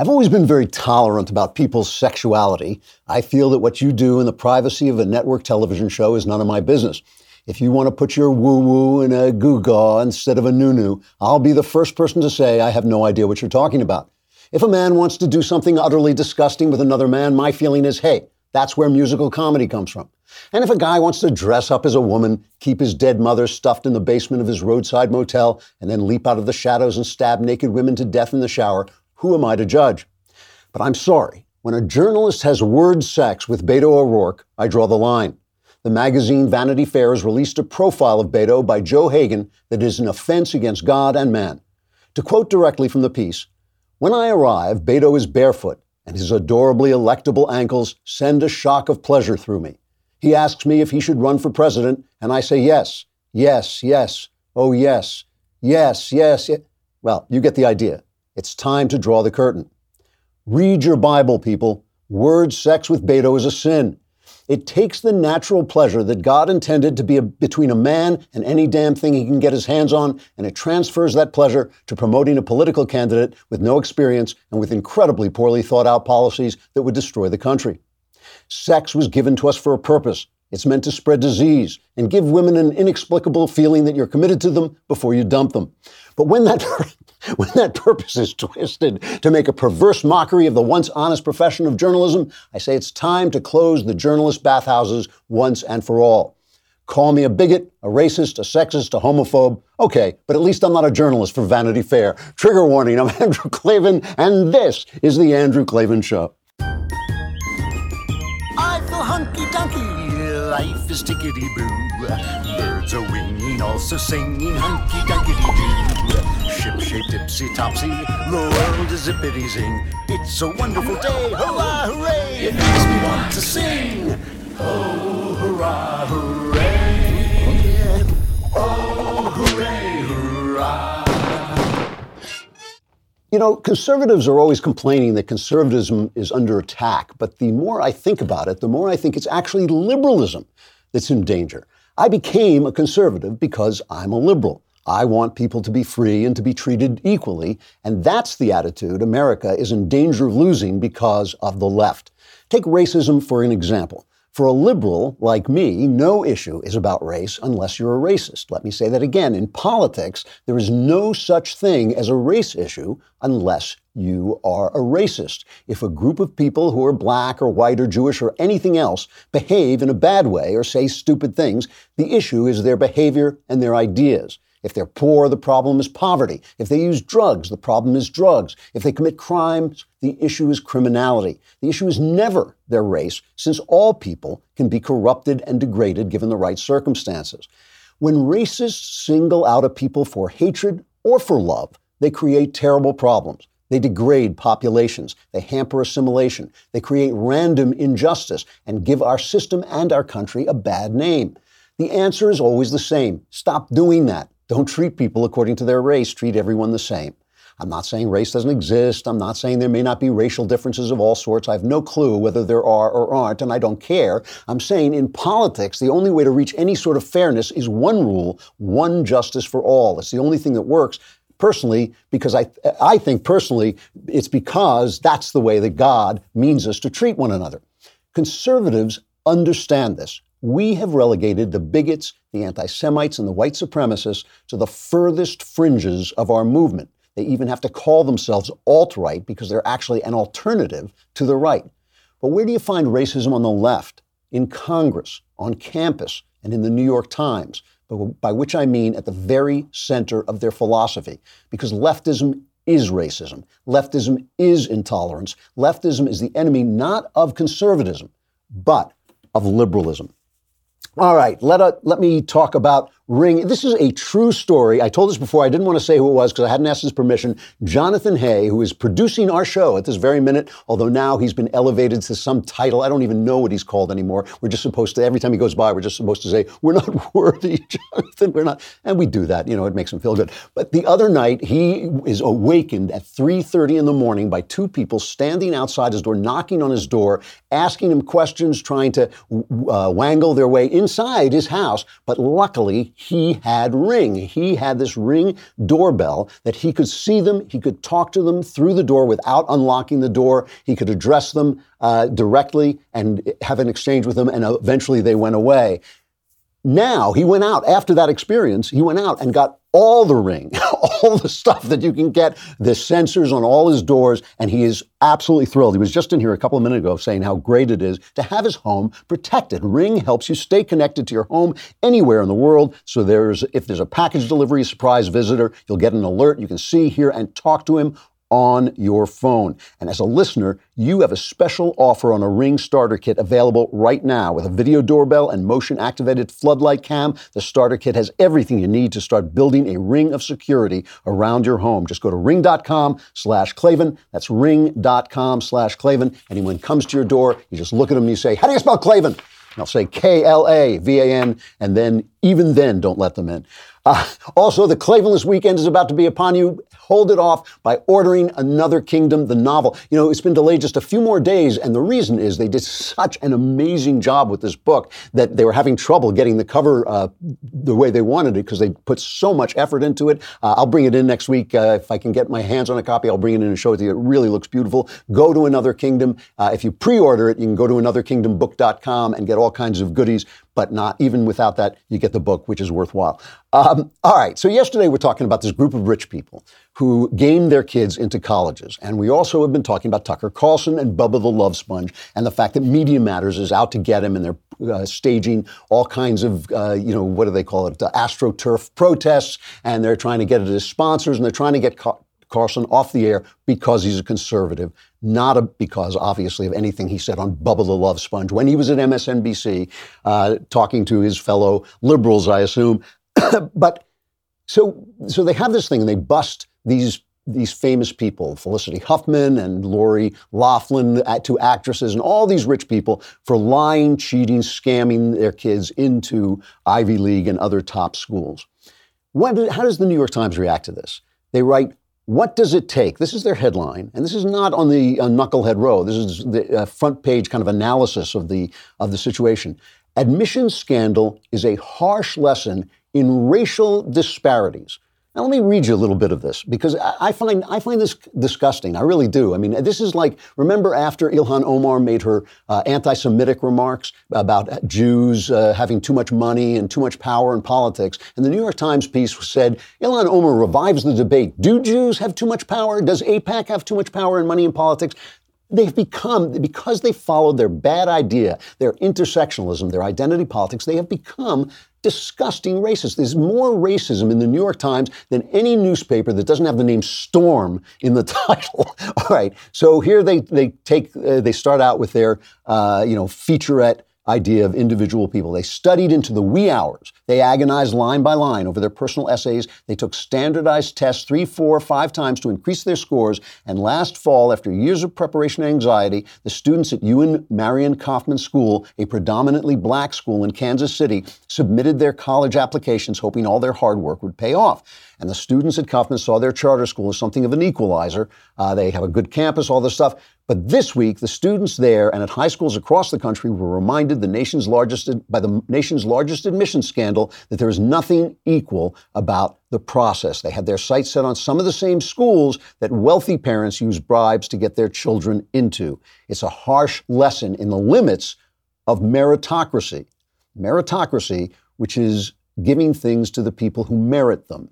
I've always been very tolerant about people's sexuality. I feel that what you do in the privacy of a network television show is none of my business. If you want to put your woo woo in a goo gaw instead of a noo noo, I'll be the first person to say I have no idea what you're talking about. If a man wants to do something utterly disgusting with another man, my feeling is, hey, that's where musical comedy comes from. And if a guy wants to dress up as a woman, keep his dead mother stuffed in the basement of his roadside motel, and then leap out of the shadows and stab naked women to death in the shower, who am I to judge? But I'm sorry. When a journalist has word sex with Beto O'Rourke, I draw the line. The magazine Vanity Fair has released a profile of Beto by Joe Hagan that is an offense against God and man. To quote directly from the piece, when I arrive, Beto is barefoot, and his adorably electable ankles send a shock of pleasure through me. He asks me if he should run for president, and I say yes, yes, yes, oh yes, yes, yes, yes. Well, you get the idea. It's time to draw the curtain. Read your Bible, people. Word sex with Beto is a sin. It takes the natural pleasure that God intended to be a, between a man and any damn thing he can get his hands on, and it transfers that pleasure to promoting a political candidate with no experience and with incredibly poorly thought out policies that would destroy the country. Sex was given to us for a purpose. It's meant to spread disease and give women an inexplicable feeling that you're committed to them before you dump them. But when that, when that purpose is twisted to make a perverse mockery of the once honest profession of journalism, I say it's time to close the journalist bathhouses once and for all. Call me a bigot, a racist, a sexist, a homophobe. Okay, but at least I'm not a journalist for Vanity Fair. Trigger warning, I'm Andrew Klavan, and this is The Andrew Klavan Show. I hunky dunky life is tickety boo. Birds are winging, also singing hunky dunky doo. Ship shape tipsy topsy, the world is zippity zing. It's a wonderful day, hurrah, hooray! It makes me want to sing. Oh, hurrah, hooray! Oh, hooray, hurrah! You know, conservatives are always complaining that conservatism is under attack, but the more I think about it, the more I think it's actually liberalism that's in danger. I became a conservative because I'm a liberal. I want people to be free and to be treated equally, and that's the attitude America is in danger of losing because of the left. Take racism for an example. For a liberal like me, no issue is about race unless you're a racist. Let me say that again. In politics, there is no such thing as a race issue unless you are a racist. If a group of people who are black or white or Jewish or anything else behave in a bad way or say stupid things, the issue is their behavior and their ideas. If they're poor, the problem is poverty. If they use drugs, the problem is drugs. If they commit crimes, the issue is criminality. The issue is never their race, since all people can be corrupted and degraded given the right circumstances. When racists single out a people for hatred or for love, they create terrible problems. They degrade populations. They hamper assimilation. They create random injustice and give our system and our country a bad name. The answer is always the same. Stop doing that. Don't treat people according to their race, treat everyone the same. I'm not saying race doesn't exist. I'm not saying there may not be racial differences of all sorts. I have no clue whether there are or aren't, and I don't care. I'm saying in politics, the only way to reach any sort of fairness is one rule, one justice for all. It's the only thing that works personally because I, I think personally it's because that's the way that God means us to treat one another. Conservatives understand this. We have relegated the bigots, the anti Semites, and the white supremacists to the furthest fringes of our movement. They even have to call themselves alt right because they're actually an alternative to the right. But where do you find racism on the left? In Congress, on campus, and in the New York Times, by which I mean at the very center of their philosophy. Because leftism is racism. Leftism is intolerance. Leftism is the enemy not of conservatism, but of liberalism. All right, let, uh, let me talk about Ring. This is a true story. I told this before. I didn't want to say who it was because I hadn't asked his permission. Jonathan Hay, who is producing our show at this very minute, although now he's been elevated to some title. I don't even know what he's called anymore. We're just supposed to, every time he goes by, we're just supposed to say, we're not worthy, Jonathan. We're not. And we do that. You know, it makes him feel good. But the other night, he is awakened at 3.30 in the morning by two people standing outside his door, knocking on his door, asking him questions, trying to uh, wangle their way inside his house. But luckily, he had Ring. He had this Ring doorbell that he could see them, he could talk to them through the door without unlocking the door, he could address them uh, directly and have an exchange with them, and eventually they went away. Now he went out after that experience, he went out and got all the ring, all the stuff that you can get, the sensors on all his doors, and he is absolutely thrilled. He was just in here a couple of minutes ago saying how great it is to have his home protected. Ring helps you stay connected to your home anywhere in the world. So there's if there's a package delivery, surprise visitor, you'll get an alert. You can see, hear, and talk to him on your phone. And as a listener, you have a special offer on a Ring starter kit available right now with a video doorbell and motion activated floodlight cam. The starter kit has everything you need to start building a ring of security around your home. Just go to ring.com slash Klavan. That's ring.com slash Klavan. Anyone comes to your door, you just look at them and you say, how do you spell Klavan? And I'll say K L A V A N, and then even then, don't let them in. Uh, also, the Klavanless weekend is about to be upon you. Hold it off by ordering Another Kingdom, the novel. You know, it's been delayed just a few more days, and the reason is they did such an amazing job with this book that they were having trouble getting the cover uh, the way they wanted it because they put so much effort into it. Uh, I'll bring it in next week. Uh, if I can get my hands on a copy, I'll bring it in and show it to you. It really looks beautiful. Go to Another Kingdom. Uh, if you pre order it, you can go to anotherkingdombook.com and get all kinds of goodies but not even without that, you get the book, which is worthwhile. Um, all right, so yesterday we're talking about this group of rich people who game their kids into colleges. And we also have been talking about Tucker Carlson and Bubba the Love Sponge and the fact that Media Matters is out to get him and they're uh, staging all kinds of, uh, you know, what do they call it, uh, AstroTurf protests. And they're trying to get it as sponsors and they're trying to get Car- Carlson off the air because he's a conservative, not a, because, obviously, of anything he said on Bubba the Love Sponge when he was at MSNBC uh, talking to his fellow liberals, I assume. but so, so they have this thing and they bust these these famous people, Felicity Huffman and Lori Loughlin, uh, two actresses, and all these rich people for lying, cheating, scamming their kids into Ivy League and other top schools. What, how does the New York Times react to this? They write what does it take? This is their headline, and this is not on the uh, Knucklehead Row. This is the uh, front page kind of analysis of the of the situation. Admission scandal is a harsh lesson in racial disparities. Now, let me read you a little bit of this because I find, I find this disgusting. I really do. I mean, this is like, remember after Ilhan Omar made her uh, anti Semitic remarks about Jews uh, having too much money and too much power in politics? And the New York Times piece said Ilhan Omar revives the debate. Do Jews have too much power? Does AIPAC have too much power and money in politics? They've become, because they followed their bad idea, their intersectionalism, their identity politics, they have become disgusting racists. There's more racism in the New York Times than any newspaper that doesn't have the name Storm in the title. All right. So here they, they take, uh, they start out with their, uh, you know, featurette idea of individual people. They studied into the wee hours. They agonized line by line over their personal essays. They took standardized tests three, four, five times to increase their scores. And last fall, after years of preparation and anxiety, the students at Ewing Marion Kauffman School, a predominantly black school in Kansas City, submitted their college applications hoping all their hard work would pay off. And the students at Kauffman saw their charter school as something of an equalizer. Uh, they have a good campus, all this stuff. But this week, the students there and at high schools across the country were reminded the nation's largest, by the nation's largest admission scandal that there is nothing equal about the process. They had their sights set on some of the same schools that wealthy parents use bribes to get their children into. It's a harsh lesson in the limits of meritocracy. Meritocracy, which is giving things to the people who merit them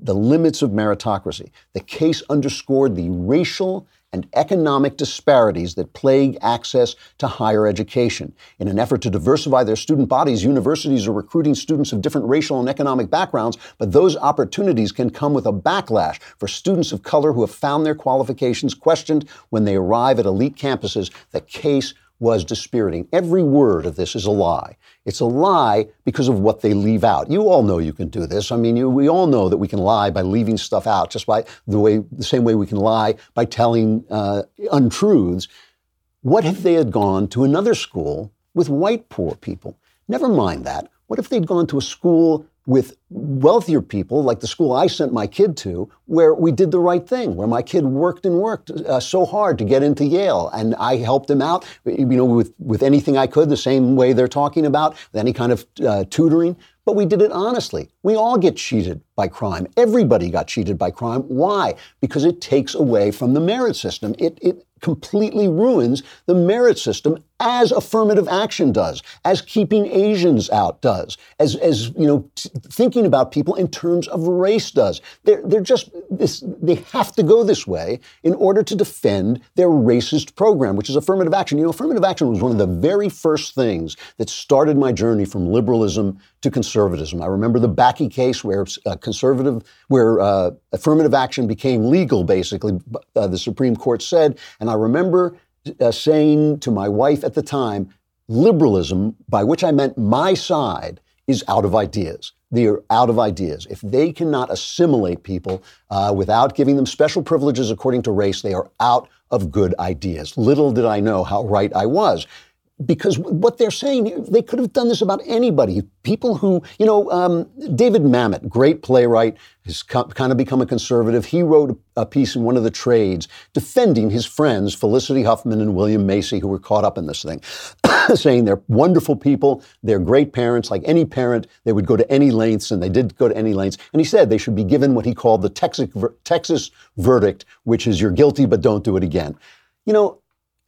the limits of meritocracy. The case underscored the racial and economic disparities that plague access to higher education. In an effort to diversify their student bodies, universities are recruiting students of different racial and economic backgrounds, but those opportunities can come with a backlash for students of color who have found their qualifications questioned when they arrive at elite campuses. The case was dispiriting. Every word of this is a lie. It's a lie because of what they leave out. You all know you can do this. I mean, you, we all know that we can lie by leaving stuff out, just by the way, the same way we can lie by telling uh, untruths. What if they had gone to another school with white poor people? Never mind that. What if they'd gone to a school with wealthier people, like the school I sent my kid to, where we did the right thing, where my kid worked and worked uh, so hard to get into Yale, and I helped him out, you know, with with anything I could, the same way they're talking about, with any kind of uh, tutoring. But we did it honestly. We all get cheated by crime. Everybody got cheated by crime. Why? Because it takes away from the merit system. It it completely ruins the merit system as affirmative action does, as keeping Asians out does, as, as you know, t- thinking about people in terms of race does. They're, they're just, this, they have to go this way in order to defend their racist program, which is affirmative action. You know, affirmative action was one of the very first things that started my journey from liberalism to conservatism. I remember the Bakke case where uh, conservative, where uh, affirmative action became legal, basically, uh, the Supreme Court said, and I remember uh, saying to my wife at the time, liberalism, by which I meant my side, is out of ideas. They are out of ideas. If they cannot assimilate people uh, without giving them special privileges according to race, they are out of good ideas. Little did I know how right I was because what they're saying, they could have done this about anybody. People who, you know, um, David Mamet, great playwright, has kind of become a conservative. He wrote a piece in one of the trades defending his friends, Felicity Huffman and William Macy, who were caught up in this thing, saying they're wonderful people, they're great parents. Like any parent, they would go to any lengths, and they did go to any lengths. And he said they should be given what he called the Texas, Texas verdict, which is you're guilty, but don't do it again. You know,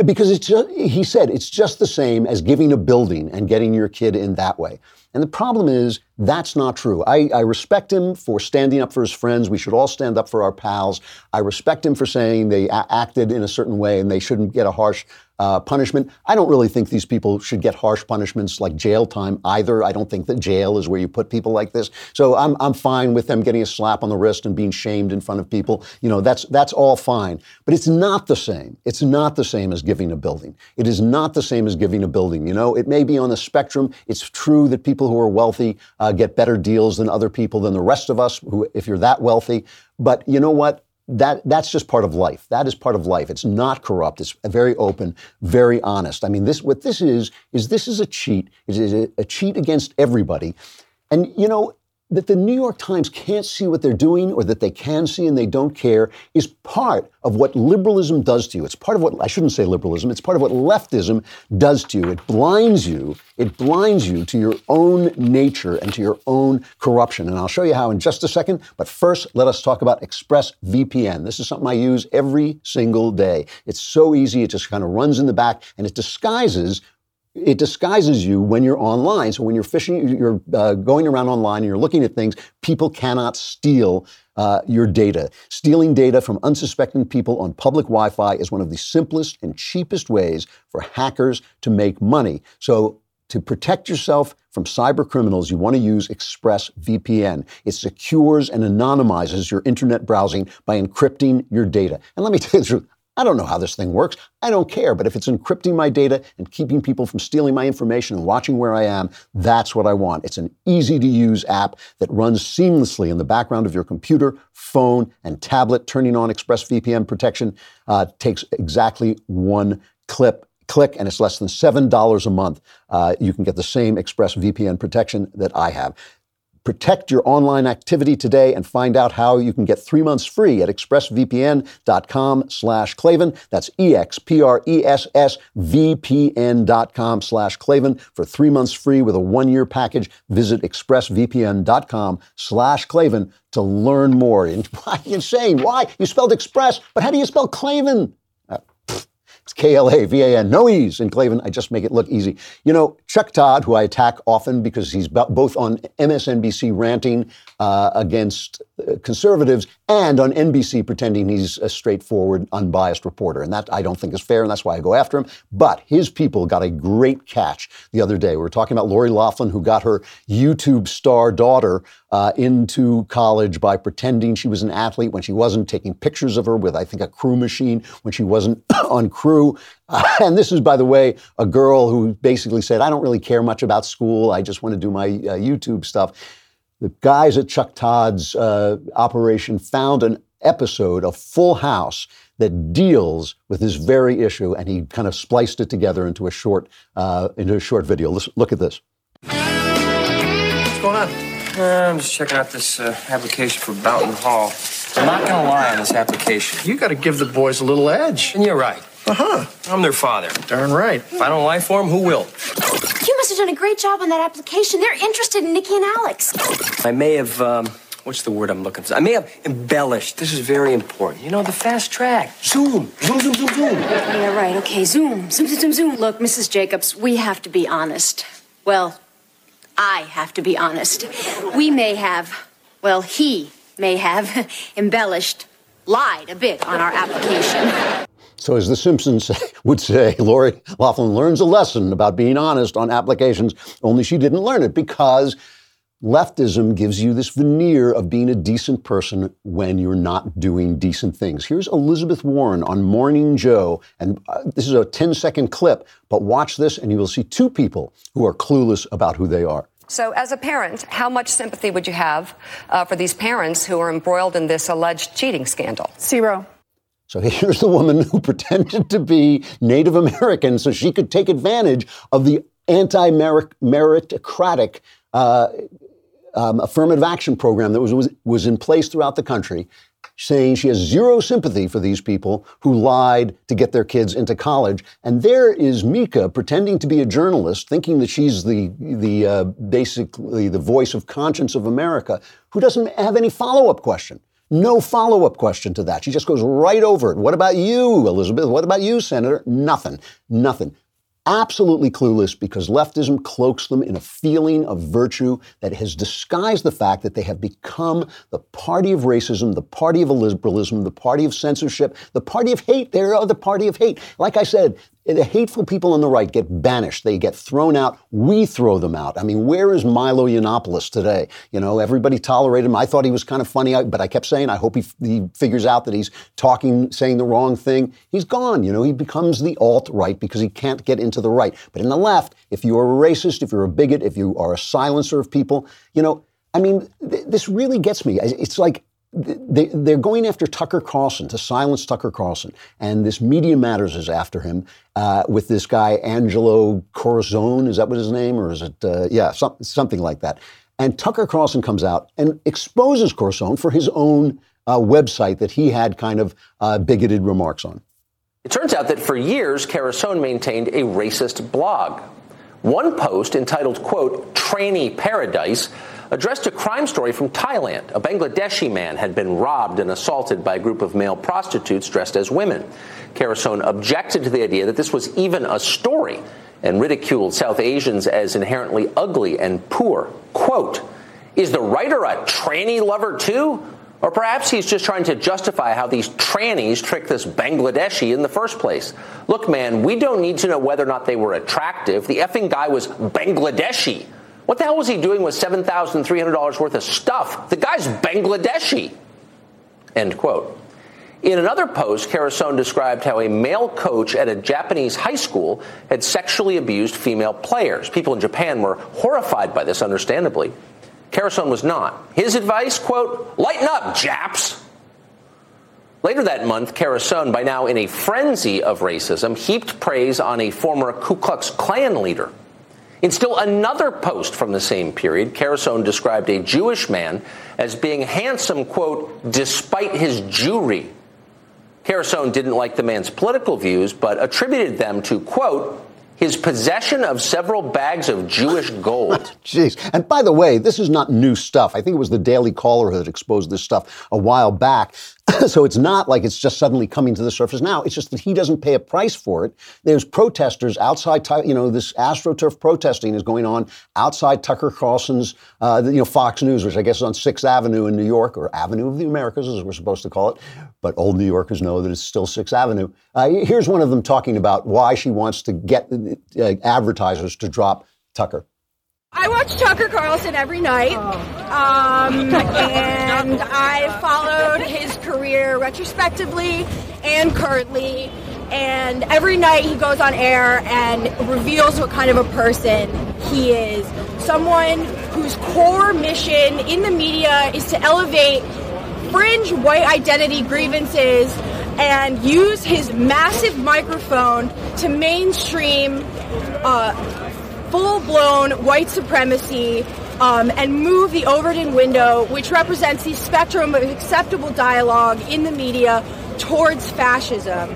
because it's just, he said it's just the same as giving a building and getting your kid in that way. And the problem is, that's not true. I, I, respect him for standing up for his friends. We should all stand up for our pals. I respect him for saying they a- acted in a certain way and they shouldn't get a harsh uh, punishment. I don't really think these people should get harsh punishments like jail time either. I don't think that jail is where you put people like this. So I'm, I'm fine with them getting a slap on the wrist and being shamed in front of people. You know, that's, that's all fine. But it's not the same. It's not the same as giving a building. It is not the same as giving a building. You know, it may be on the spectrum. It's true that people who are wealthy uh, get better deals than other people, than the rest of us, who, if you're that wealthy. But you know what? that that's just part of life. That is part of life. It's not corrupt. It's very open, very honest. I mean, this what this is is this is a cheat. It is a cheat against everybody. And you know, that the New York Times can't see what they're doing or that they can see and they don't care is part of what liberalism does to you. It's part of what, I shouldn't say liberalism, it's part of what leftism does to you. It blinds you, it blinds you to your own nature and to your own corruption. And I'll show you how in just a second. But first, let us talk about ExpressVPN. This is something I use every single day. It's so easy, it just kind of runs in the back and it disguises it disguises you when you're online. So when you're fishing, you're uh, going around online and you're looking at things, people cannot steal uh, your data. Stealing data from unsuspecting people on public Wi Fi is one of the simplest and cheapest ways for hackers to make money. So to protect yourself from cyber criminals, you want to use ExpressVPN. It secures and anonymizes your internet browsing by encrypting your data. And let me tell you the truth, I don't know how this thing works. I don't care. But if it's encrypting my data and keeping people from stealing my information and watching where I am, that's what I want. It's an easy to use app that runs seamlessly in the background of your computer, phone, and tablet. Turning on ExpressVPN protection uh, takes exactly one clip click, and it's less than $7 a month. Uh, you can get the same ExpressVPN protection that I have. Protect your online activity today and find out how you can get three months free at expressvpn.com slash Klavan. That's E-X-P-R-E-S-S-V-P-N dot com slash Klavan for three months free with a one-year package. Visit expressvpn.com slash Klavan to learn more. And why you saying? Why? You spelled express, but how do you spell Klavan? It's K L A V A N, no E's in Klavan. I just make it look easy. You know, Chuck Todd, who I attack often because he's both on MSNBC ranting uh, against uh, conservatives and on NBC pretending he's a straightforward, unbiased reporter. And that I don't think is fair, and that's why I go after him. But his people got a great catch the other day. We were talking about Lori Loughlin, who got her YouTube star daughter uh, into college by pretending she was an athlete when she wasn't, taking pictures of her with, I think, a crew machine when she wasn't on crew. Uh, and this is, by the way, a girl who basically said, I don't really care much about school. I just want to do my uh, YouTube stuff. The guys at Chuck Todd's uh, operation found an episode of Full House that deals with this very issue, and he kind of spliced it together into a short, uh, into a short video. Let's look at this. What's going on? Uh, I'm just checking out this uh, application for Boughton Hall. I'm not gonna lie on this application. You got to give the boys a little edge. And you're right. Uh huh. I'm their father. Darn right. If I don't lie for them, who will? You must have done a great job on that application. They're interested in Nikki and Alex. I may have, um, what's the word I'm looking for? I may have embellished. This is very important. You know, the fast track. Zoom. Zoom, zoom, zoom, zoom. Yeah, right. Okay, zoom. Zoom, zoom, zoom, zoom. Look, Mrs. Jacobs, we have to be honest. Well, I have to be honest. We may have, well, he may have embellished, lied a bit on our application. So, as The Simpsons would say, Lori Loughlin learns a lesson about being honest on applications, only she didn't learn it because leftism gives you this veneer of being a decent person when you're not doing decent things. Here's Elizabeth Warren on Morning Joe, and uh, this is a 10 second clip, but watch this and you will see two people who are clueless about who they are. So, as a parent, how much sympathy would you have uh, for these parents who are embroiled in this alleged cheating scandal? Zero. So here's the woman who pretended to be Native American so she could take advantage of the anti meritocratic uh, um, affirmative action program that was, was, was in place throughout the country, saying she has zero sympathy for these people who lied to get their kids into college. And there is Mika pretending to be a journalist, thinking that she's the, the uh, basically the voice of conscience of America, who doesn't have any follow up question. No follow up question to that. She just goes right over it. What about you, Elizabeth? What about you, Senator? Nothing. Nothing. Absolutely clueless because leftism cloaks them in a feeling of virtue that has disguised the fact that they have become the party of racism, the party of liberalism, the party of censorship, the party of hate. They're the party of hate. Like I said, the hateful people on the right get banished. They get thrown out. We throw them out. I mean, where is Milo Yiannopoulos today? You know, everybody tolerated him. I thought he was kind of funny, but I kept saying, I hope he, he figures out that he's talking, saying the wrong thing. He's gone. You know, he becomes the alt right because he can't get into the right. But in the left, if you are a racist, if you're a bigot, if you are a silencer of people, you know, I mean, th- this really gets me. It's like they, are going after Tucker Carlson to silence Tucker Carlson, and this Media Matters is after him uh, with this guy Angelo Corazon. Is that what his name, or is it? Uh, yeah, some, something like that. And Tucker Carlson comes out and exposes Corazon for his own uh, website that he had kind of uh, bigoted remarks on. It turns out that for years, Carusone maintained a racist blog. One post entitled, quote, Tranny Paradise addressed a crime story from Thailand. A Bangladeshi man had been robbed and assaulted by a group of male prostitutes dressed as women. Carusone objected to the idea that this was even a story and ridiculed South Asians as inherently ugly and poor. Quote, is the writer a tranny lover too? Or perhaps he's just trying to justify how these trannies tricked this Bangladeshi in the first place. Look, man, we don't need to know whether or not they were attractive. The effing guy was Bangladeshi. What the hell was he doing with $7,300 worth of stuff? The guy's Bangladeshi. End quote. In another post, Carusone described how a male coach at a Japanese high school had sexually abused female players. People in Japan were horrified by this, understandably. Carusone was not. His advice, quote, lighten up, Japs. Later that month, Carusone, by now in a frenzy of racism, heaped praise on a former Ku Klux Klan leader. In still another post from the same period, Carusone described a Jewish man as being handsome, quote, despite his Jewry. Carusone didn't like the man's political views, but attributed them to, quote, his possession of several bags of Jewish gold. Jeez. And by the way, this is not new stuff. I think it was the Daily Caller that exposed this stuff a while back. so it's not like it's just suddenly coming to the surface now. It's just that he doesn't pay a price for it. There's protesters outside, you know, this AstroTurf protesting is going on outside Tucker Carlson's, uh, you know, Fox News, which I guess is on 6th Avenue in New York, or Avenue of the Americas, as we're supposed to call it. But old New Yorkers know that it's still 6th Avenue. Uh, here's one of them talking about why she wants to get uh, advertisers to drop Tucker. I watch Tucker Carlson every night, um, and I followed his career retrospectively and currently. And every night he goes on air and reveals what kind of a person he is. Someone whose core mission in the media is to elevate fringe white identity grievances and use his massive microphone to mainstream uh, full blown white supremacy um, and move the Overton window, which represents the spectrum of acceptable dialogue in the media, towards fascism.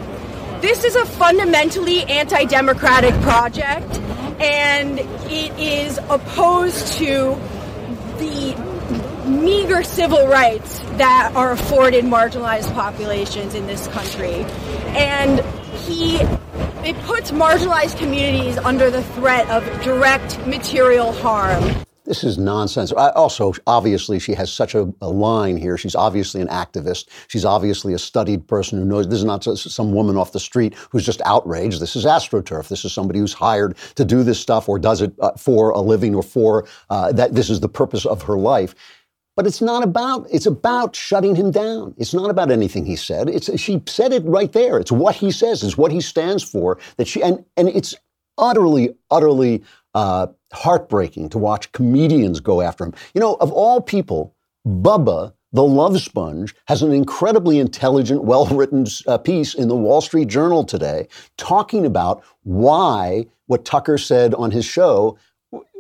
This is a fundamentally anti democratic project, and it is opposed to the meager civil rights that are afforded marginalized populations in this country. And he it puts marginalized communities under the threat of direct material harm. This is nonsense. I, also, obviously, she has such a, a, line here. She's obviously an activist. She's obviously a studied person who knows this is not some woman off the street who's just outraged. This is AstroTurf. This is somebody who's hired to do this stuff or does it uh, for a living or for uh, that. This is the purpose of her life. But it's not about, it's about shutting him down. It's not about anything he said. It's, she said it right there. It's what he says, it's what he stands for. That she, and, and it's utterly, utterly uh, heartbreaking to watch comedians go after him. You know, of all people, Bubba, the love sponge, has an incredibly intelligent, well written uh, piece in the Wall Street Journal today talking about why what Tucker said on his show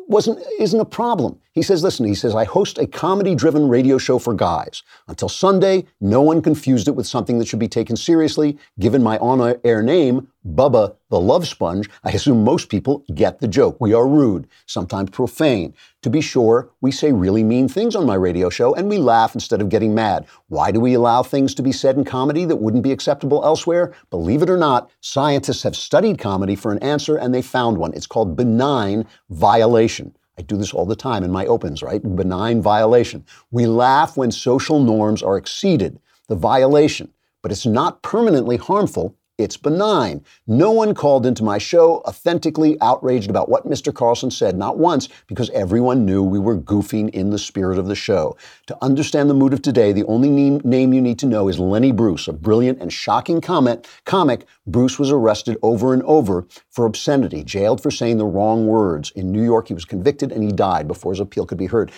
wasn't isn't a problem. He says, listen, he says, I host a comedy-driven radio show for guys. Until Sunday, no one confused it with something that should be taken seriously. Given my on-air name, Bubba the Love Sponge, I assume most people get the joke. We are rude, sometimes profane. To be sure, we say really mean things on my radio show and we laugh instead of getting mad. Why do we allow things to be said in comedy that wouldn't be acceptable elsewhere? Believe it or not, scientists have studied comedy for an answer and they found one. It's called benign violation. I do this all the time in my opens, right? Benign violation. We laugh when social norms are exceeded, the violation, but it's not permanently harmful it's benign. No one called into my show authentically outraged about what Mr. Carlson said, not once, because everyone knew we were goofing in the spirit of the show. To understand the mood of today, the only name you need to know is Lenny Bruce, a brilliant and shocking comment, comic. Bruce was arrested over and over for obscenity, jailed for saying the wrong words. In New York, he was convicted and he died before his appeal could be heard.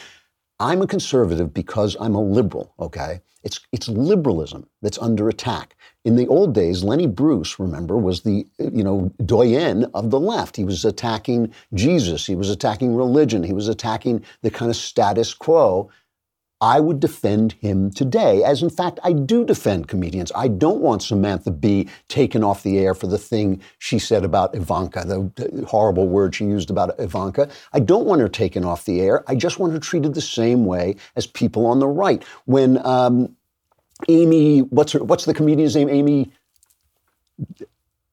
I'm a conservative because I'm a liberal, okay? It's, it's liberalism that's under attack. In the old days, Lenny Bruce, remember, was the, you know, doyen of the left. He was attacking Jesus. He was attacking religion. He was attacking the kind of status quo. I would defend him today, as in fact I do defend comedians. I don't want Samantha Bee taken off the air for the thing she said about Ivanka, the horrible word she used about Ivanka. I don't want her taken off the air. I just want her treated the same way as people on the right. When um, Amy, what's her, what's the comedian's name? Amy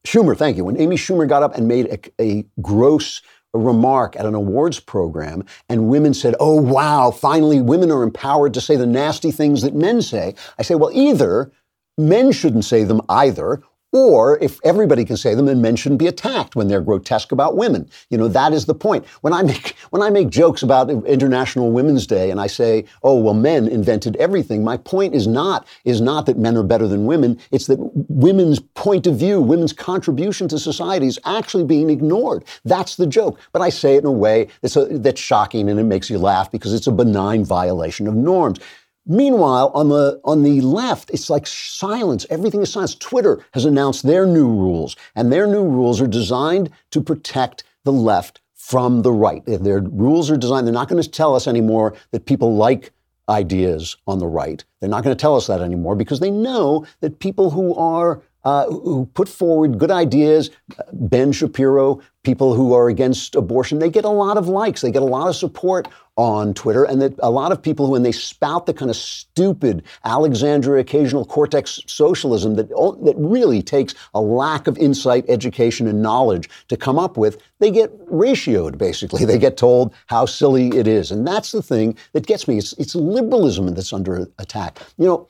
Schumer, thank you. When Amy Schumer got up and made a, a gross remark at an awards program and women said, Oh, wow, finally women are empowered to say the nasty things that men say. I say, Well, either men shouldn't say them either, or if everybody can say them, then men shouldn't be attacked when they're grotesque about women. You know, that is the point. When I make, when I make jokes about International Women's Day and I say, oh, well, men invented everything, my point is not, is not that men are better than women. It's that women's point of view, women's contribution to society is actually being ignored. That's the joke. But I say it in a way that's, a, that's shocking and it makes you laugh because it's a benign violation of norms. Meanwhile, on the on the left, it's like silence. Everything is silence. Twitter has announced their new rules, and their new rules are designed to protect the left from the right. Their rules are designed. They're not going to tell us anymore that people like ideas on the right. They're not going to tell us that anymore because they know that people who are uh, who put forward good ideas, Ben Shapiro, people who are against abortion, they get a lot of likes, they get a lot of support on Twitter, and that a lot of people, when they spout the kind of stupid Alexandria occasional cortex socialism that that really takes a lack of insight, education, and knowledge to come up with, they get ratioed. Basically, they get told how silly it is, and that's the thing that gets me. It's it's liberalism that's under attack. You know,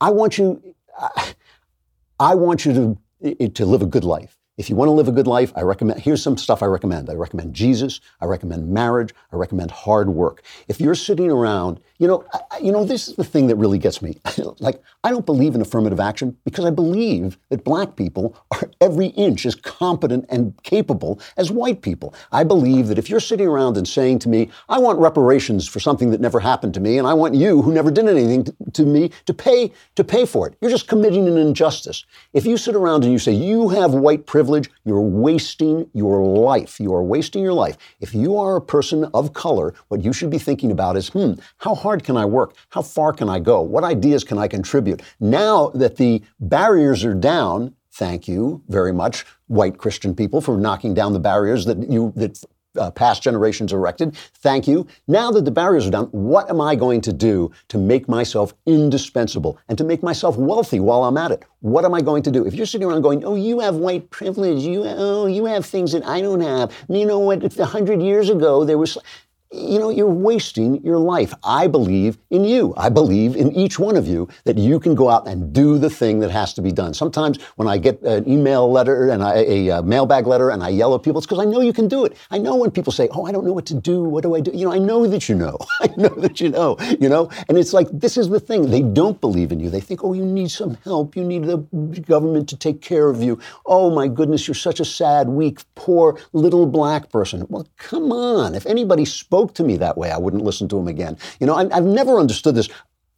I want you. I, I want you to, to live a good life. If you want to live a good life, I recommend, here's some stuff I recommend. I recommend Jesus. I recommend marriage. I recommend hard work. If you're sitting around, you know, I, you know, this is the thing that really gets me. like, I don't believe in affirmative action because I believe that black people are every inch as competent and capable as white people. I believe that if you're sitting around and saying to me, I want reparations for something that never happened to me, and I want you, who never did anything to, to me, to pay, to pay for it, you're just committing an injustice. If you sit around and you say, you have white privilege, you're wasting your life. You are wasting your life. If you are a person of color, what you should be thinking about is, hmm, how hard can I work? How far can I go? What ideas can I contribute? Now that the barriers are down, thank you very much, white Christian people, for knocking down the barriers that you that uh, past generations erected. Thank you. Now that the barriers are down, what am I going to do to make myself indispensable and to make myself wealthy while I'm at it? What am I going to do? If you're sitting around going, "Oh, you have white privilege. You oh, you have things that I don't have." You know what? A hundred years ago, there was you know, you're wasting your life. I believe in you. I believe in each one of you that you can go out and do the thing that has to be done. Sometimes when I get an email letter and I, a, a mailbag letter and I yell at people, it's because I know you can do it. I know when people say, "Oh, I don't know what to do. What do I do?" You know, I know that you know. I know that you know. You know, and it's like this is the thing. They don't believe in you. They think, "Oh, you need some help. You need the government to take care of you." Oh my goodness, you're such a sad, weak, poor little black person. Well, come on. If anybody spoke spoke to me that way, I wouldn't listen to him again. You know, I, I've never understood this,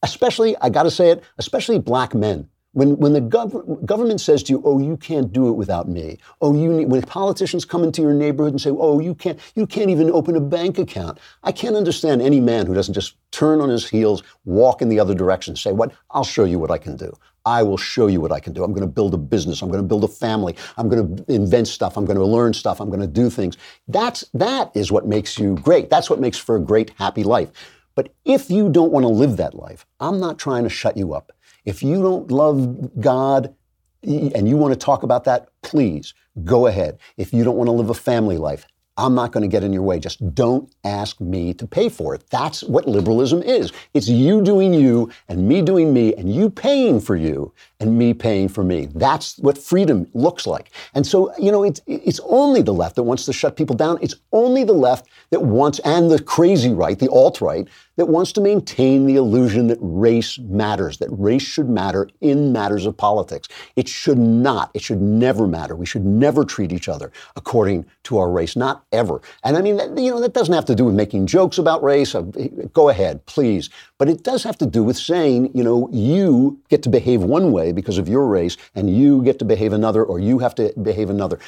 especially, I got to say it, especially black men. When, when the gov- government says to you, oh, you can't do it without me. Oh, you need, when politicians come into your neighborhood and say, oh, you can't, you can't even open a bank account. I can't understand any man who doesn't just turn on his heels, walk in the other direction, say, what? I'll show you what I can do. I will show you what I can do. I'm going to build a business. I'm going to build a family. I'm going to invent stuff. I'm going to learn stuff. I'm going to do things. That's, that is what makes you great. That's what makes for a great, happy life. But if you don't want to live that life, I'm not trying to shut you up. If you don't love God and you want to talk about that, please go ahead. If you don't want to live a family life, I'm not going to get in your way. Just don't ask me to pay for it. That's what liberalism is. It's you doing you and me doing me and you paying for you and me paying for me. That's what freedom looks like. And so, you know, it's, it's only the left that wants to shut people down. It's only the left that wants, and the crazy right, the alt right, that wants to maintain the illusion that race matters, that race should matter in matters of politics. It should not. It should never matter. We should never treat each other according to our race, not ever. And I mean, that, you know, that doesn't have to do with making jokes about race. Uh, go ahead, please. But it does have to do with saying, you know, you get to behave one way because of your race, and you get to behave another, or you have to behave another.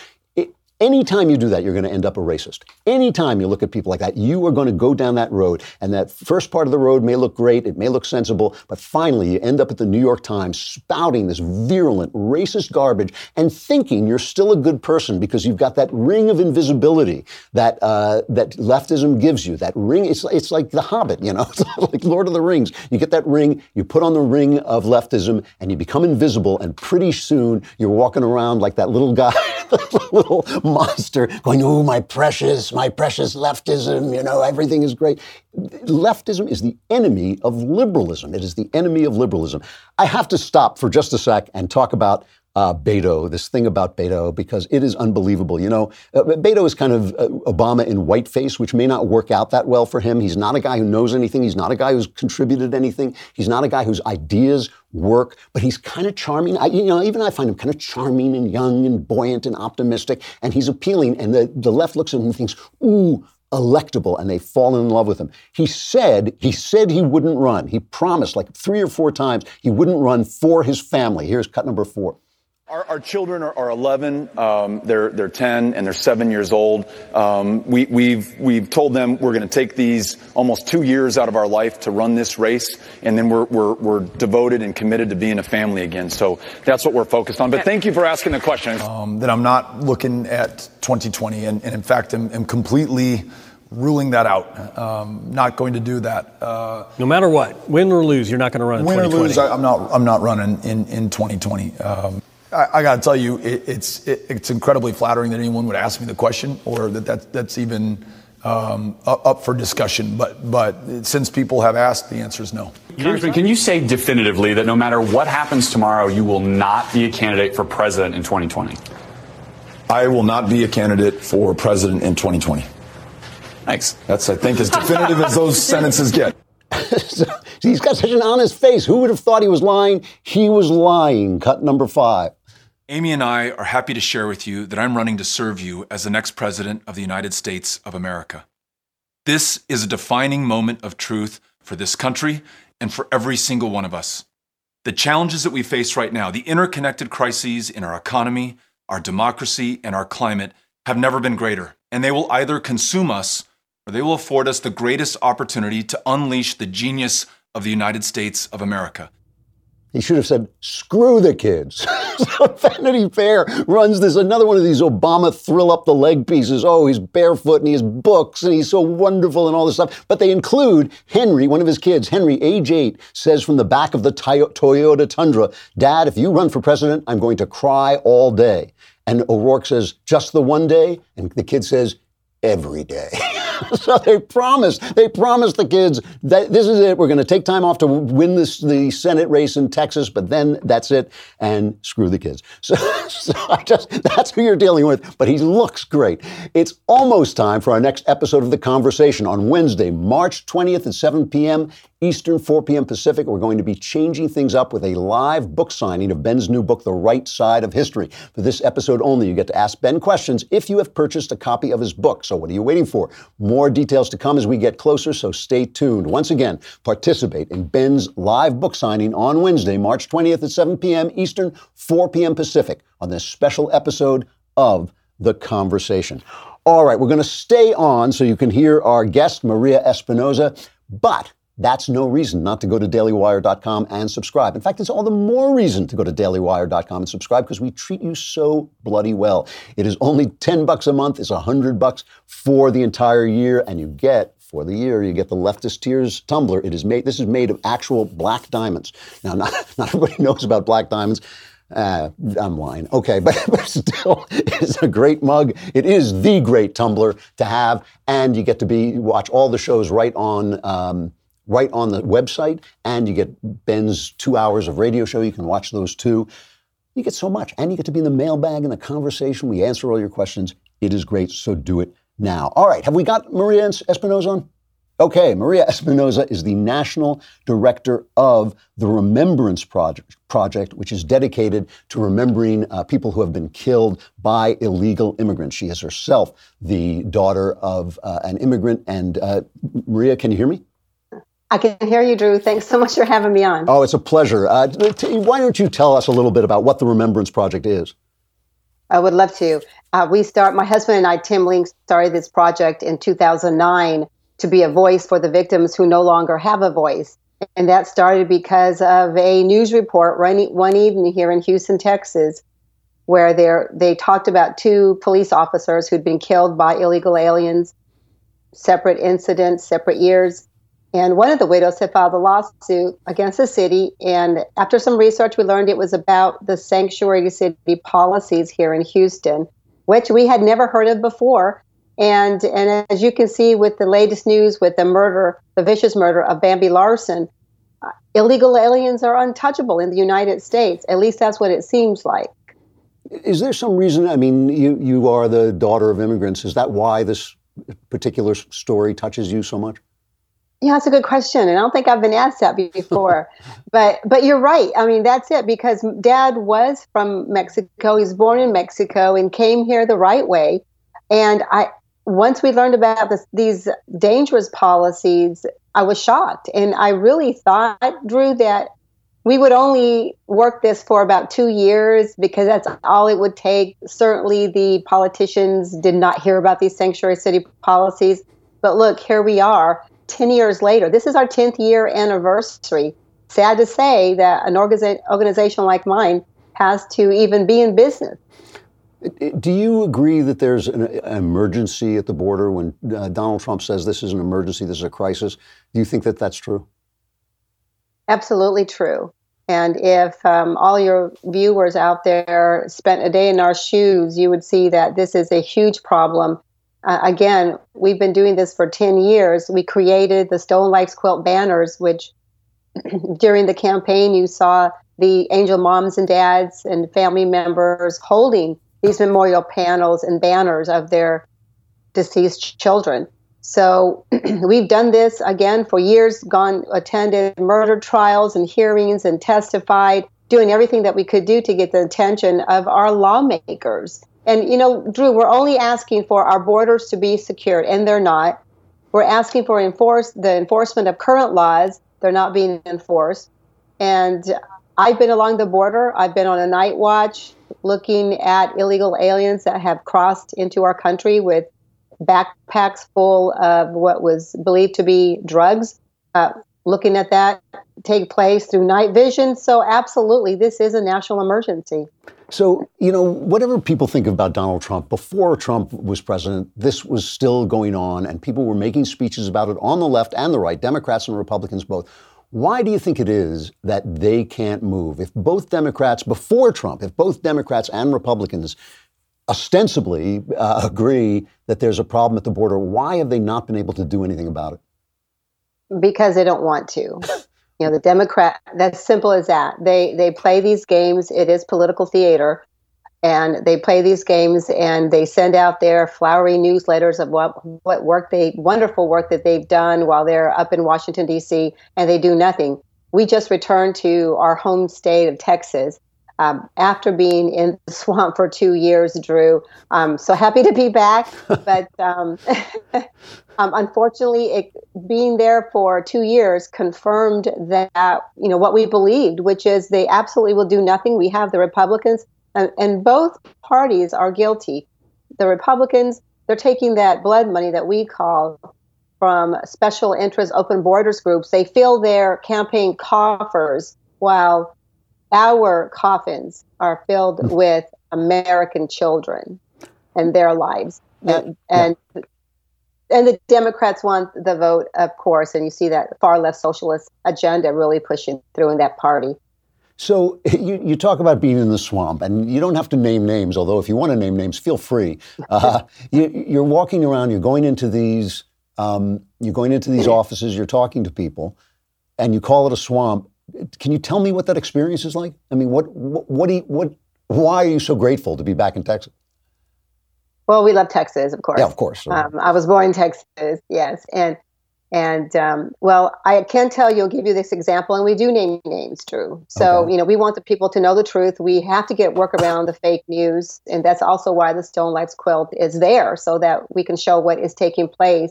Anytime you do that, you're going to end up a racist. Anytime you look at people like that, you are going to go down that road. And that first part of the road may look great, it may look sensible, but finally you end up at the New York Times spouting this virulent, racist garbage and thinking you're still a good person because you've got that ring of invisibility that uh, that leftism gives you. That ring, it's, it's like The Hobbit, you know, like Lord of the Rings. You get that ring, you put on the ring of leftism, and you become invisible, and pretty soon you're walking around like that little guy, little monster going, oh, my precious, my precious leftism, you know, everything is great. Leftism is the enemy of liberalism. It is the enemy of liberalism. I have to stop for just a sec and talk about uh, Beto, this thing about Beto, because it is unbelievable. You know, uh, Beto is kind of uh, Obama in whiteface, which may not work out that well for him. He's not a guy who knows anything. He's not a guy who's contributed anything. He's not a guy whose ideas work, but he's kind of charming. I, you know, even I find him kind of charming and young and buoyant and optimistic, and he's appealing. And the, the left looks at him and thinks, ooh, electable and they fall in love with him. He said, he said he wouldn't run. He promised like three or four times he wouldn't run for his family. Here's cut number four. Our, our, children are, are 11, um, they're, they're 10, and they're seven years old. Um, we, we've, we've told them we're going to take these almost two years out of our life to run this race, and then we're, we're, we're devoted and committed to being a family again. So that's what we're focused on. But thank you for asking the question. Um, that I'm not looking at 2020, and, and in fact, I'm, I'm completely ruling that out. Um, not going to do that. Uh, no matter what, win or lose, you're not going to run. Win or lose, I, am not. I'm not running in in 2020. Um, I, I got to tell you, it, it's it, it's incredibly flattering that anyone would ask me the question, or that, that that's even um, up for discussion. But but since people have asked, the answer is no. Congressman, can you say definitively that no matter what happens tomorrow, you will not be a candidate for president in 2020? I will not be a candidate for president in 2020. Thanks. That's I think as definitive as those sentences get. so, he's got such an honest face. Who would have thought he was lying? He was lying. Cut number five. Amy and I are happy to share with you that I'm running to serve you as the next President of the United States of America. This is a defining moment of truth for this country and for every single one of us. The challenges that we face right now, the interconnected crises in our economy, our democracy, and our climate have never been greater, and they will either consume us or they will afford us the greatest opportunity to unleash the genius of the United States of America. He should have said, screw the kids. so Vanity Fair runs this, another one of these Obama thrill up the leg pieces. Oh, he's barefoot and he has books and he's so wonderful and all this stuff. But they include Henry, one of his kids, Henry, age eight, says from the back of the Toyota Tundra, Dad, if you run for president, I'm going to cry all day. And O'Rourke says, just the one day? And the kid says, every day. so they promised, they promised the kids that this is it. We're going to take time off to win this, the Senate race in Texas, but then that's it. And screw the kids. So, so I just, that's who you're dealing with. But he looks great. It's almost time for our next episode of The Conversation on Wednesday, March 20th at 7 p.m. Eastern, 4 p.m. Pacific. We're going to be changing things up with a live book signing of Ben's new book, The Right Side of History. For this episode only, you get to ask Ben questions if you have purchased a copy of his book. So what are you waiting for? More details to come as we get closer, so stay tuned. Once again, participate in Ben's live book signing on Wednesday, March 20th at 7 p.m. Eastern, 4 p.m. Pacific on this special episode of The Conversation. All right, we're going to stay on so you can hear our guest, Maria Espinoza, but that's no reason not to go to dailywire.com and subscribe. In fact, it's all the more reason to go to dailywire.com and subscribe because we treat you so bloody well. It is only 10 bucks a month, it's 100 bucks for the entire year and you get for the year you get the leftist tears tumbler. It is made this is made of actual black diamonds. Now not, not everybody knows about black diamonds. Uh, I'm lying. Okay, but, but still, it's a great mug. It is the great tumbler to have, and you get to be watch all the shows right on um, right on the website, and you get Ben's two hours of radio show. You can watch those too. You get so much, and you get to be in the mailbag in the conversation. We answer all your questions. It is great, so do it now. All right, have we got Maria Espinoza on? Okay, Maria Espinoza is the national director of the Remembrance Project, project which is dedicated to remembering uh, people who have been killed by illegal immigrants. She is herself the daughter of uh, an immigrant. And uh, Maria, can you hear me? I can hear you, Drew. Thanks so much for having me on. Oh, it's a pleasure. Uh, t- why don't you tell us a little bit about what the Remembrance Project is? I would love to. Uh, we start. My husband and I, Tim Link, started this project in 2009 to be a voice for the victims who no longer have a voice, and that started because of a news report one evening here in Houston, Texas, where they talked about two police officers who'd been killed by illegal aliens, separate incidents, separate years and one of the widows had filed a lawsuit against the city. And after some research, we learned it was about the sanctuary city policies here in Houston, which we had never heard of before. And, and as you can see with the latest news with the murder, the vicious murder of Bambi Larson, uh, illegal aliens are untouchable in the United States. At least that's what it seems like. Is there some reason? I mean, you, you are the daughter of immigrants. Is that why this particular story touches you so much? Yeah, that's a good question, and I don't think I've been asked that before. but but you're right. I mean, that's it because Dad was from Mexico. He was born in Mexico and came here the right way. And I once we learned about this, these dangerous policies, I was shocked, and I really thought, Drew, that we would only work this for about two years because that's all it would take. Certainly, the politicians did not hear about these sanctuary city policies. But look, here we are 10 years later. This is our 10th year anniversary. Sad to say that an organiza- organization like mine has to even be in business. Do you agree that there's an emergency at the border when uh, Donald Trump says this is an emergency, this is a crisis? Do you think that that's true? Absolutely true. And if um, all your viewers out there spent a day in our shoes, you would see that this is a huge problem uh, again, we've been doing this for 10 years. We created the Stolen Lives Quilt banners, which during the campaign, you saw the angel moms and dads and family members holding these memorial panels and banners of their deceased children. So we've done this again for years, gone attended murder trials and hearings and testified, doing everything that we could do to get the attention of our lawmakers. And, you know, Drew, we're only asking for our borders to be secured, and they're not. We're asking for enforce the enforcement of current laws. They're not being enforced. And I've been along the border. I've been on a night watch looking at illegal aliens that have crossed into our country with backpacks full of what was believed to be drugs. Uh, looking at that take place through night vision. So, absolutely, this is a national emergency. So, you know, whatever people think about Donald Trump, before Trump was president, this was still going on, and people were making speeches about it on the left and the right, Democrats and Republicans both. Why do you think it is that they can't move? If both Democrats, before Trump, if both Democrats and Republicans ostensibly uh, agree that there's a problem at the border, why have they not been able to do anything about it? Because they don't want to. you know, the Democrat, that's simple as that. They, they play these games, it is political theater and they play these games and they send out their flowery newsletters of what what work they wonderful work that they've done while they're up in Washington D.C. and they do nothing. We just returned to our home state of Texas um, after being in the swamp for two years. Drew, um, so happy to be back, but um, um, unfortunately, it, being there for two years confirmed that you know what we believed, which is they absolutely will do nothing. We have the Republicans and, and both parties are guilty. The Republicans, they're taking that blood money that we call from special interest open borders groups. They fill their campaign coffers while our coffins are filled hmm. with American children and their lives. And, and and the Democrats want the vote, of course, and you see that far left socialist agenda really pushing through in that party. So you, you talk about being in the swamp, and you don't have to name names, although if you want to name names, feel free. Uh, you, are walking around, you're going into these, um, you're going into these offices, you're talking to people, and you call it a swamp. Can you tell me what that experience is like? I mean, what, what, what, do you, what, why are you so grateful to be back in Texas? Well, we love Texas, of course. Yeah, of course. Um, I was born in Texas, yes, and and um, well, I can tell you, I'll give you this example, and we do name names, Drew. So, okay. you know, we want the people to know the truth. We have to get work around the fake news. And that's also why the Stolen Lives quilt is there, so that we can show what is taking place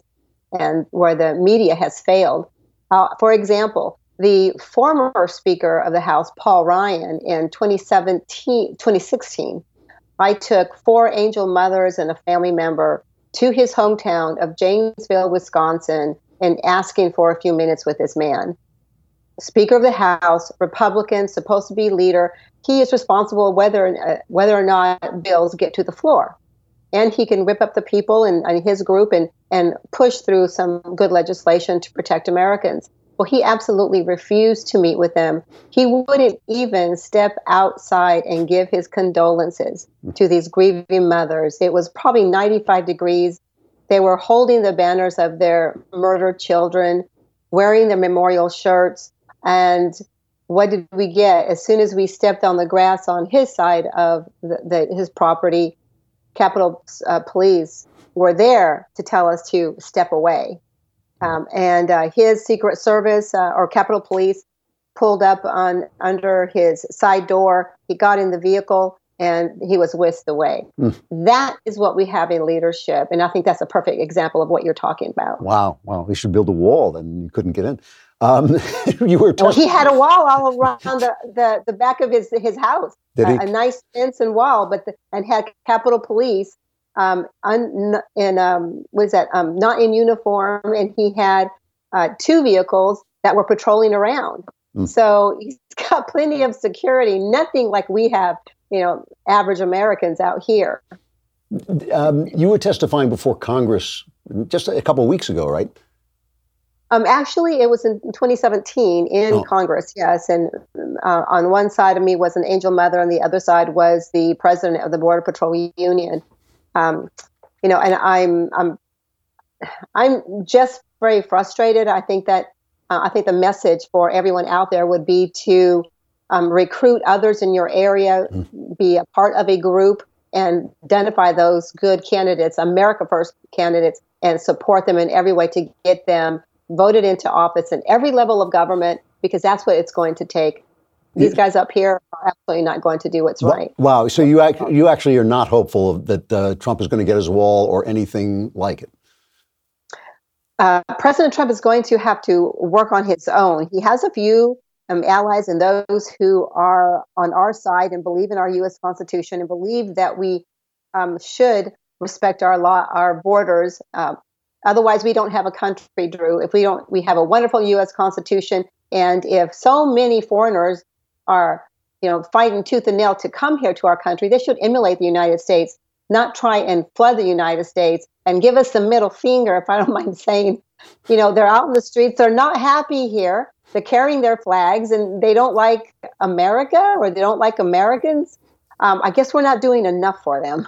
and where the media has failed. Uh, for example, the former Speaker of the House, Paul Ryan, in 2017, 2016, I took four angel mothers and a family member to his hometown of Janesville, Wisconsin and asking for a few minutes with this man. Speaker of the House, Republican, supposed to be leader. He is responsible whether uh, whether or not bills get to the floor, and he can whip up the people and, and his group and and push through some good legislation to protect Americans. Well, he absolutely refused to meet with them. He wouldn't even step outside and give his condolences to these grieving mothers. It was probably 95 degrees they were holding the banners of their murdered children, wearing their memorial shirts. And what did we get? As soon as we stepped on the grass on his side of the, the, his property, Capitol uh, Police were there to tell us to step away. Um, and uh, his Secret Service uh, or Capitol Police pulled up on under his side door. He got in the vehicle and he was whisked away. Mm. That is what we have in leadership. And I think that's a perfect example of what you're talking about. Wow. Wow. We should build a wall, and you couldn't get in. Um, you were well, he had a wall all around the, the, the back of his his house. Did he? A, a nice fence and wall, but the, and had Capitol Police um, un, in um, what is that? Um, not in uniform, and he had uh, two vehicles that were patrolling around. Mm. So he's got plenty of security. Nothing like we have you know, average Americans out here. Um, you were testifying before Congress just a couple of weeks ago, right? Um, actually, it was in 2017 in oh. Congress, yes. And uh, on one side of me was an angel mother, and the other side was the president of the Border Patrol Union. Um, you know, and I'm I'm I'm just very frustrated. I think that uh, I think the message for everyone out there would be to um, recruit others in your area, mm. be a part of a group, and identify those good candidates, America First candidates, and support them in every way to get them voted into office in every level of government because that's what it's going to take. These guys up here are absolutely not going to do what's right. Wow. So you, you actually are not hopeful that uh, Trump is going to get his wall or anything like it? Uh, President Trump is going to have to work on his own. He has a few um, allies and those who are on our side and believe in our U.S. Constitution and believe that we um, should respect our law, our borders. Um, otherwise, we don't have a country, Drew. If we don't, we have a wonderful U.S. Constitution, and if so many foreigners are, you know, fighting tooth and nail to come here to our country, they should emulate the United States, not try and flood the United States and give us the middle finger, if I don't mind saying. You know, they're out in the streets. They're not happy here they're carrying their flags and they don't like America or they don't like Americans. Um, I guess we're not doing enough for them.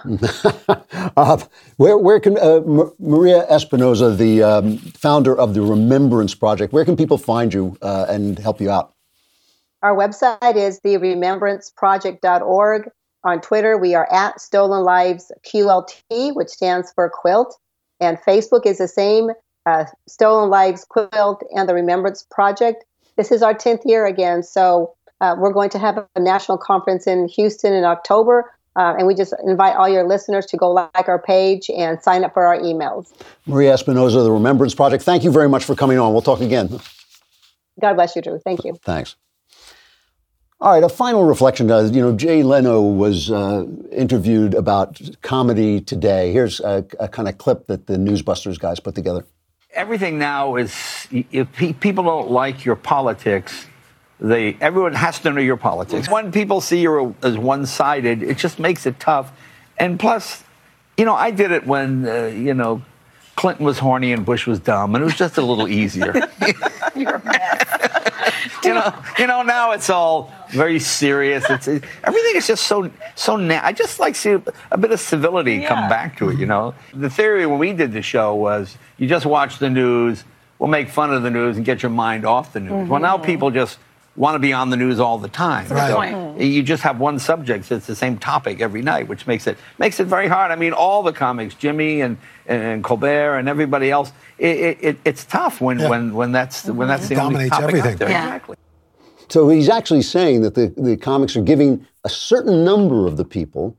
uh, where, where can uh, M- Maria Espinoza, the um, founder of the Remembrance Project, where can people find you uh, and help you out? Our website is theremembranceproject.org. On Twitter, we are at Stolen Lives QLT, which stands for Quilt. And Facebook is the same, uh, Stolen Lives Quilt and the Remembrance Project this is our 10th year again. So uh, we're going to have a national conference in Houston in October. Uh, and we just invite all your listeners to go like our page and sign up for our emails. Maria Espinoza, the Remembrance Project, thank you very much for coming on. We'll talk again. God bless you, Drew. Thank you. Thanks. All right, a final reflection. Uh, you know, Jay Leno was uh, interviewed about comedy today. Here's a, a kind of clip that the Newsbusters guys put together everything now is if people don't like your politics, they everyone has to know your politics. When people see you as one-sided, it just makes it tough. And plus, you know, I did it when uh, you know Clinton was horny and Bush was dumb, and it was just a little easier. You're a mess. You know, you know. Now it's all very serious. It's it, everything is just so so. Na- I just like see a bit of civility yeah. come back to it. You know, the theory when we did the show was you just watch the news, we'll make fun of the news and get your mind off the news. Mm-hmm. Well, now people just want to be on the news all the time. Right. So you just have one subject. So it's the same topic every night, which makes it makes it very hard. I mean, all the comics, Jimmy and, and Colbert and everybody else, it, it, it's tough when, yeah. when, when that's mm-hmm. when that's the only topic everything. out there. Yeah. Exactly. So he's actually saying that the, the comics are giving a certain number of the people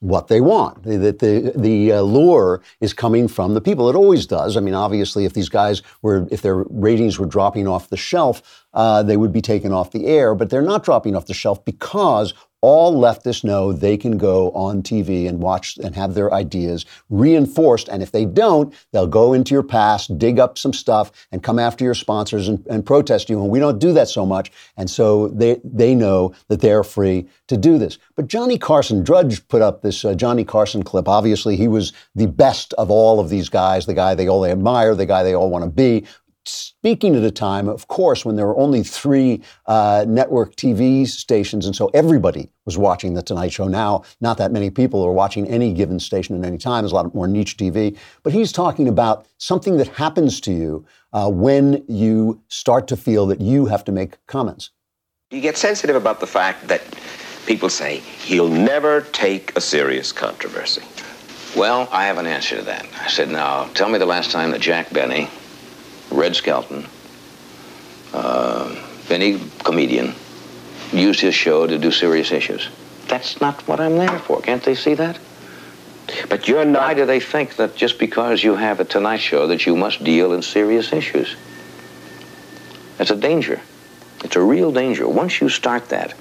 what they want. That the the uh, lure is coming from the people. It always does. I mean, obviously, if these guys were, if their ratings were dropping off the shelf, uh, they would be taken off the air. But they're not dropping off the shelf because all leftists know they can go on TV and watch and have their ideas reinforced. And if they don't, they'll go into your past, dig up some stuff, and come after your sponsors and, and protest you. And we don't do that so much. And so they, they know that they're free to do this. But Johnny Carson, Drudge put up this uh, Johnny Carson clip. Obviously, he was the best of all of these guys, the guy they all admire, the guy they all want to be speaking at a time, of course, when there were only three uh, network TV stations, and so everybody was watching The Tonight Show. Now, not that many people are watching any given station at any time. There's a lot more niche TV. But he's talking about something that happens to you uh, when you start to feel that you have to make comments. You get sensitive about the fact that people say, he'll never take a serious controversy. Well, I have an answer to that. I said, now, tell me the last time that Jack Benny Red Skelton, uh, any comedian, used his show to do serious issues. That's not what I'm there for. Can't they see that? But you're not. Why do they think that just because you have a Tonight Show that you must deal in serious issues? That's a danger. It's a real danger. Once you start that,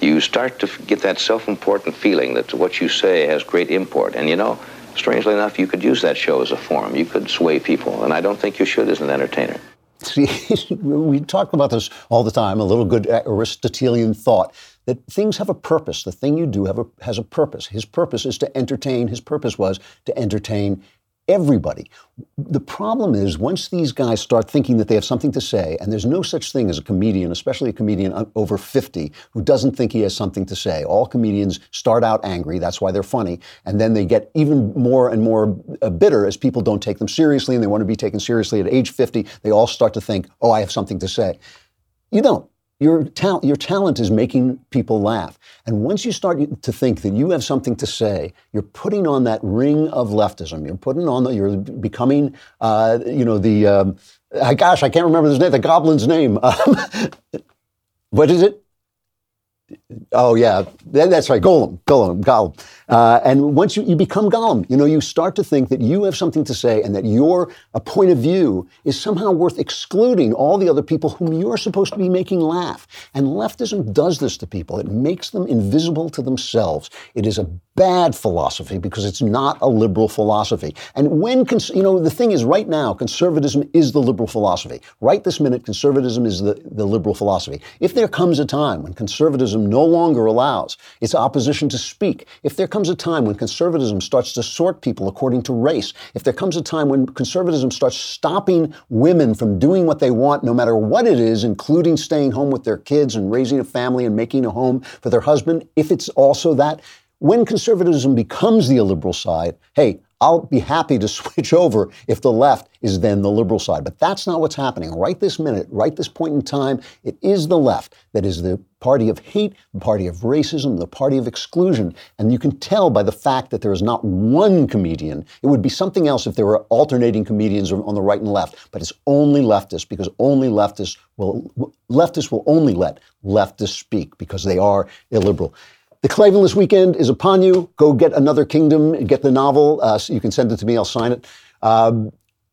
you start to get that self-important feeling that what you say has great import. And you know, strangely enough, you could use that show as a forum. You could sway people, and I don't think you should as an entertainer. See, we talk about this all the time, a little good Aristotelian thought that things have a purpose. The thing you do a, has a purpose. His purpose is to entertain. His purpose was to entertain everybody. The problem is once these guys start thinking that they have something to say, and there's no such thing as a comedian, especially a comedian over 50, who doesn't think he has something to say. All comedians start out angry, that's why they're funny, and then they get even more and more uh, bitter as people don't take them seriously and they want to be taken seriously. At age 50, they all start to think, oh, I have something to say. You don't. Your, ta- your talent is making people laugh. And once you start to think that you have something to say, you're putting on that ring of leftism. You're putting on the, you're becoming, uh, you know, the, um, gosh, I can't remember his name, the goblin's name. what is it? Oh yeah, that's right. Gollum, Gollum, Gollum. Uh, and once you, you become Gollum, you know you start to think that you have something to say and that your a point of view is somehow worth excluding all the other people whom you're supposed to be making laugh. And leftism does this to people. It makes them invisible to themselves. It is a bad philosophy because it's not a liberal philosophy. And when cons- you know the thing is, right now, conservatism is the liberal philosophy. Right this minute, conservatism is the, the liberal philosophy. If there comes a time when conservatism no longer allows. Its opposition to speak, if there comes a time when conservatism starts to sort people according to race, if there comes a time when conservatism starts stopping women from doing what they want, no matter what it is, including staying home with their kids and raising a family and making a home for their husband, if it's also that, when conservatism becomes the illiberal side, hey, I'll be happy to switch over if the left is then the liberal side. But that's not what's happening. Right this minute, right this point in time, it is the left that is the party of hate, the party of racism, the party of exclusion. And you can tell by the fact that there is not one comedian. It would be something else if there were alternating comedians on the right and left, but it's only leftists because only leftists will leftists will only let leftists speak because they are illiberal. The Klavanless weekend is upon you. Go get Another Kingdom, get the novel. Uh, so you can send it to me, I'll sign it. Um,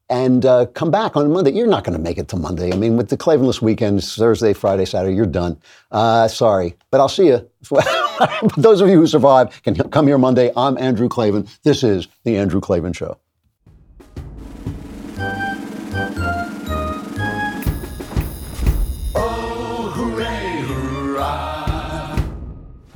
and uh, come back on Monday. You're not going to make it to Monday. I mean, with the Klavanless weekend, Thursday, Friday, Saturday, you're done. Uh, sorry, but I'll see you. Those of you who survive can come here Monday. I'm Andrew Klavan. This is The Andrew Klavan Show.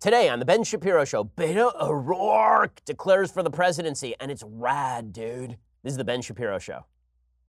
Today on The Ben Shapiro Show, Beto O'Rourke declares for the presidency, and it's rad, dude. This is The Ben Shapiro Show.